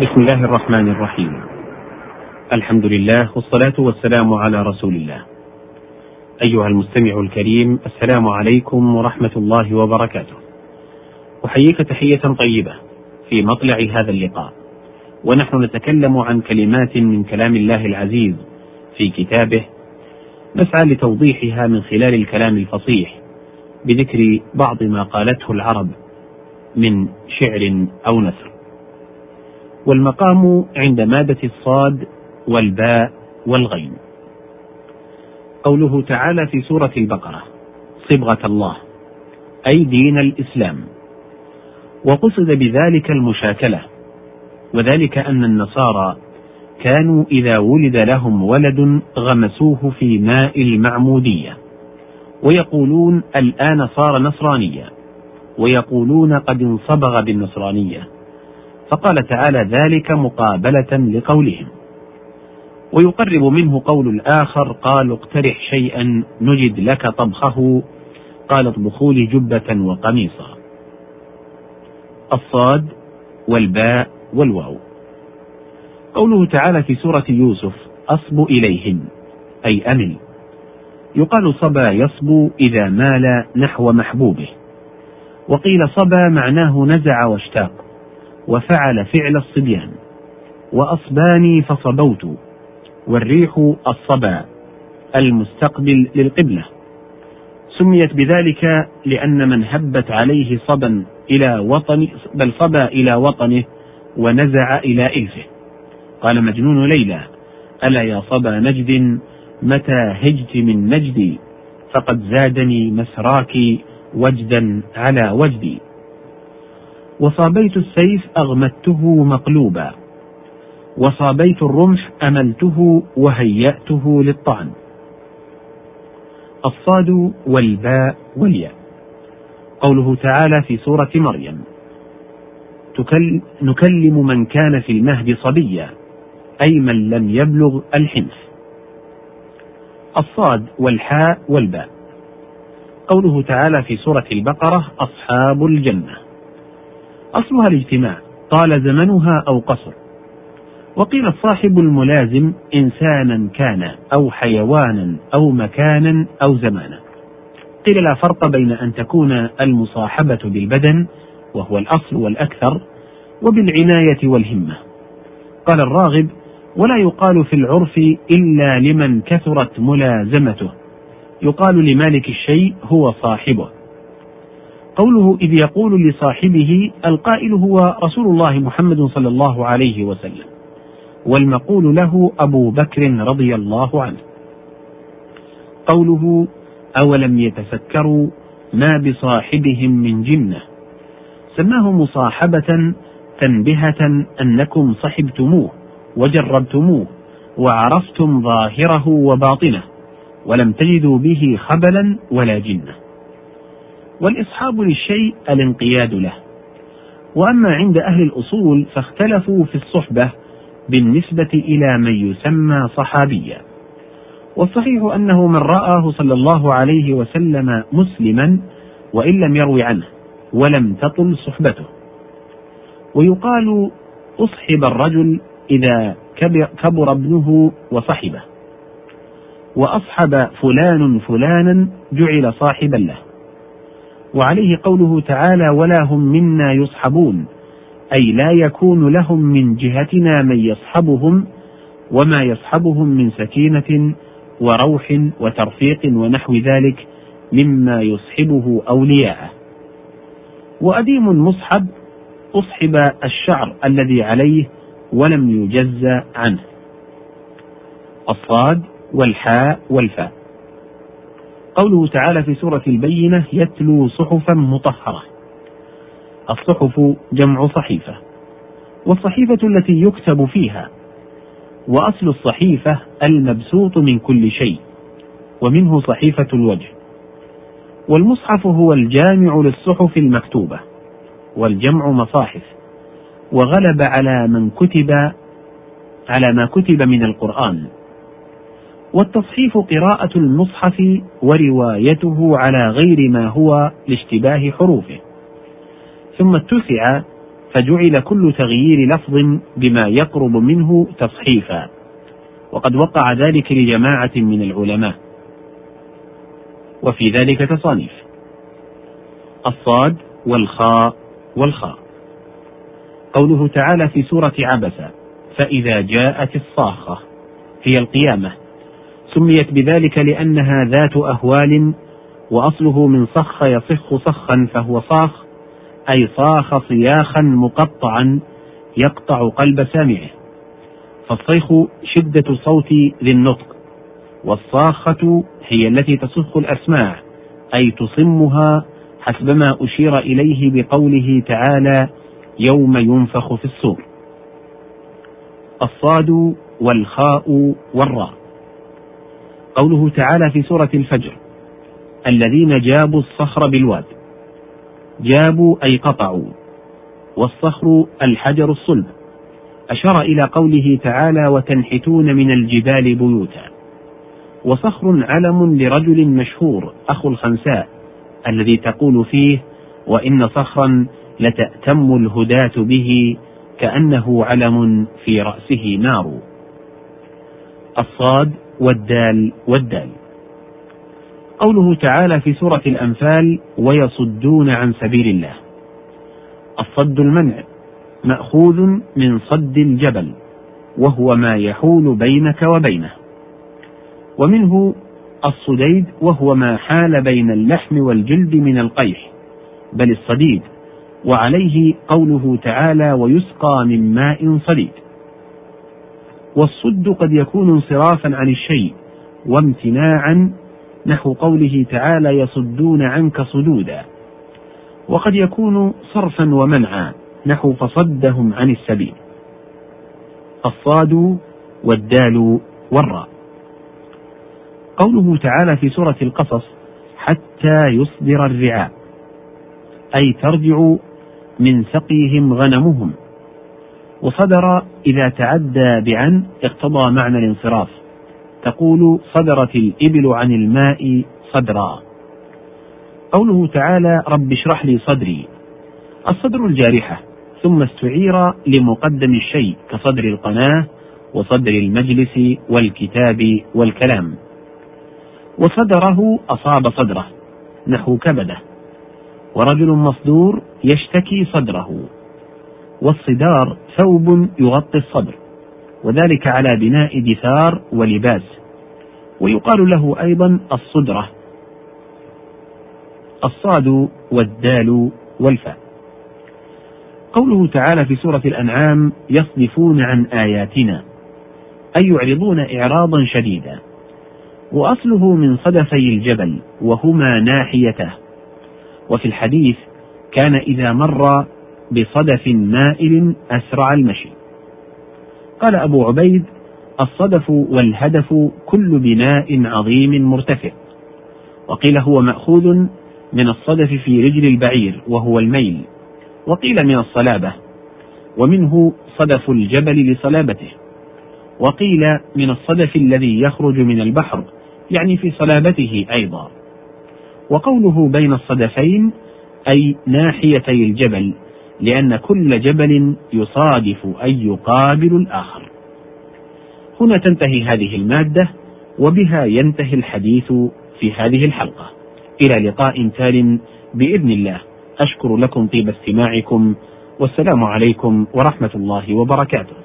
بسم الله الرحمن الرحيم. الحمد لله والصلاة والسلام على رسول الله. أيها المستمع الكريم السلام عليكم ورحمة الله وبركاته. أحييك تحية طيبة في مطلع هذا اللقاء. ونحن نتكلم عن كلمات من كلام الله العزيز في كتابه. نسعى لتوضيحها من خلال الكلام الفصيح بذكر بعض ما قالته العرب من شعر أو نثر. والمقام عند مادة الصاد والباء والغين. قوله تعالى في سورة البقرة صبغة الله أي دين الإسلام. وقصد بذلك المشاكلة وذلك أن النصارى كانوا إذا ولد لهم ولد غمسوه في ماء المعمودية. ويقولون الآن صار نصرانيا ويقولون قد انصبغ بالنصرانية. فقال تعالى ذلك مقابلة لقولهم. ويقرب منه قول الآخر قالوا اقترح شيئا نجد لك طبخه. قال اطبخوا لي جبة وقميصا. الصاد والباء والواو. قوله تعالى في سورة يوسف أصب إليهن أي أمل يقال صبا يصبو إذا مال نحو محبوبه. وقيل صبا معناه نزع واشتاق. وفعل فعل الصبيان. وأصباني فصبوت والريح الصبا المستقبل للقبلة. سميت بذلك لأن من هبت عليه صبا إلى وطن بل صبا إلى وطنه ونزع إلى إلفه. قال مجنون ليلى ألا يا صبا نجد؟ متى هجت من نجدي؟ فقد زادني مسراك وجدا على وجدي. وصابيت السيف أغمدته مقلوبا. وصابيت الرمح أملته وهيأته للطعن. الصاد والباء والياء. قوله تعالى في سورة مريم نكلم من كان في المهد صبيا أي من لم يبلغ الحنف الصاد والحاء والباء. قوله تعالى في سورة البقرة أصحاب الجنة. أصلها الاجتماع طال زمنها أو قصر. وقيل الصاحب الملازم إنسانا كان أو حيوانا أو مكانا أو زمانا. قيل لا فرق بين أن تكون المصاحبة بالبدن وهو الأصل والأكثر وبالعناية والهمة. قال الراغب ولا يقال في العرف إلا لمن كثرت ملازمته. يقال لمالك الشيء هو صاحبه. قوله إذ يقول لصاحبه القائل هو رسول الله محمد صلى الله عليه وسلم والمقول له أبو بكر رضي الله عنه. قوله أولم يتفكروا ما بصاحبهم من جنة؟ سماه مصاحبة تنبهة أنكم صحبتموه وجربتموه وعرفتم ظاهره وباطنه ولم تجدوا به خبلا ولا جنة. والإصحاب للشيء الانقياد له. وأما عند أهل الأصول فاختلفوا في الصحبة بالنسبة إلى من يسمى صحابيا. والصحيح أنه من رآه صلى الله عليه وسلم مسلما وإن لم يروي عنه ولم تطل صحبته. ويقال أصحب الرجل إذا كبر ابنه وصحبه. وأصحب فلان فلانا جعل صاحبا له. وعليه قوله تعالى ولا هم منا يصحبون أي لا يكون لهم من جهتنا من يصحبهم وما يصحبهم من سكينة وروح وترفيق ونحو ذلك مما يصحبه أولياءه. وأديم مصحب أصحب الشعر الذي عليه ولم يجز عنه. الصاد والحاء والفاء. قوله تعالى في سورة البينة يتلو صحفا مطهرة. الصحف جمع صحيفة والصحيفة التي يكتب فيها وأصل الصحيفة المبسوط من كل شيء ومنه صحيفة الوجه. والمصحف هو الجامع للصحف المكتوبة والجمع مصاحف وغلب على من كتب على ما كتب من القرآن. والتصحيف قراءة المصحف وروايته على غير ما هو لاشتباه حروفه. ثم اتسع فجعل كل تغيير لفظ بما يقرب منه تصحيفا. وقد وقع ذلك لجماعة من العلماء. وفي ذلك تصانيف. الصاد والخاء والخاء. قوله تعالى في سورة عبس فإذا جاءت الصاخة هي القيامة. سميت بذلك لأنها ذات أهوال وأصله من صخ يصخ صخا فهو صاخ أي صاخ صياخا مقطعا يقطع قلب سامعه. فالصيخ شدة صوت ذي النطق والصاخة هي التي تصخ الأسماع أي تصمها حسبما أشير إليه بقوله تعالى يوم ينفخ في الصور الصاد والخاء والراء. قوله تعالى في سورة الفجر الذين جابوا الصخر بالواد. جابوا أي قطعوا والصخر الحجر الصلب. أشار إلى قوله تعالى وتنحتون من الجبال بيوتا. وصخر علم لرجل مشهور أخو الخنساء الذي تقول فيه وإن صخرا لتأتم الهداة به كأنه علم في رأسه نار. الصاد والدال والدال. قوله تعالى في سورة الأنفال ويصدون عن سبيل الله. الصد المنع مأخوذ من صد الجبل وهو ما يحول بينك وبينه. ومنه الصديد وهو ما حال بين اللحم والجلد من القيح بل الصديد. وعليه قوله تعالى ويسقى من ماء صديد. والصد قد يكون انصرافا عن الشيء وامتناعا نحو قوله تعالى يصدون عنك صدودا. وقد يكون صرفا ومنعا نحو فصدهم عن السبيل. الصاد والدال والراء. قوله تعالى في سورة القصص حتى يصدر الرعاء أي ترجع من سقيهم غنمهم. وصدر إذا تعدى بعن اقتضى معنى الانصراف. تقول صدرت الإبل عن الماء صدرا. قوله تعالى رب اشرح لي صدري. الصدر الجارحة ثم استعير لمقدم الشيء كصدر القناة وصدر المجلس والكتاب والكلام. وصدره أصاب صدره نحو كبده. ورجل مصدور يشتكي صدره. والصدار ثوب يغطي الصدر وذلك على بناء دثار ولباس. ويقال له أيضا الصدرة الصاد والدال والفاء. قوله تعالى في سورة الأنعام يصدفون عن آياتنا أي يعرضون إعراضا شديدا وأصله من صدفي الجبل وهما ناحيته. وفي الحديث كان إذا مر بصدف مائل أسرع المشي. قال أبو عبيد الصدف والهدف كل بناء عظيم مرتفع. وقيل هو مأخوذ من الصدف في رجل البعير وهو الميل. وقيل من الصلابة ومنه صدف الجبل لصلابته. وقيل من الصدف الذي يخرج من البحر يعني في صلابته أيضا. وقوله بين الصدفين أي ناحيتي الجبل لأن كل جبل يصادف أي يقابل الآخر. هنا تنتهي هذه المادة وبها ينتهي الحديث في هذه الحلقة. إلى لقاء تال بإذن الله. أشكر لكم طيب استماعكم والسلام عليكم ورحمة الله وبركاته.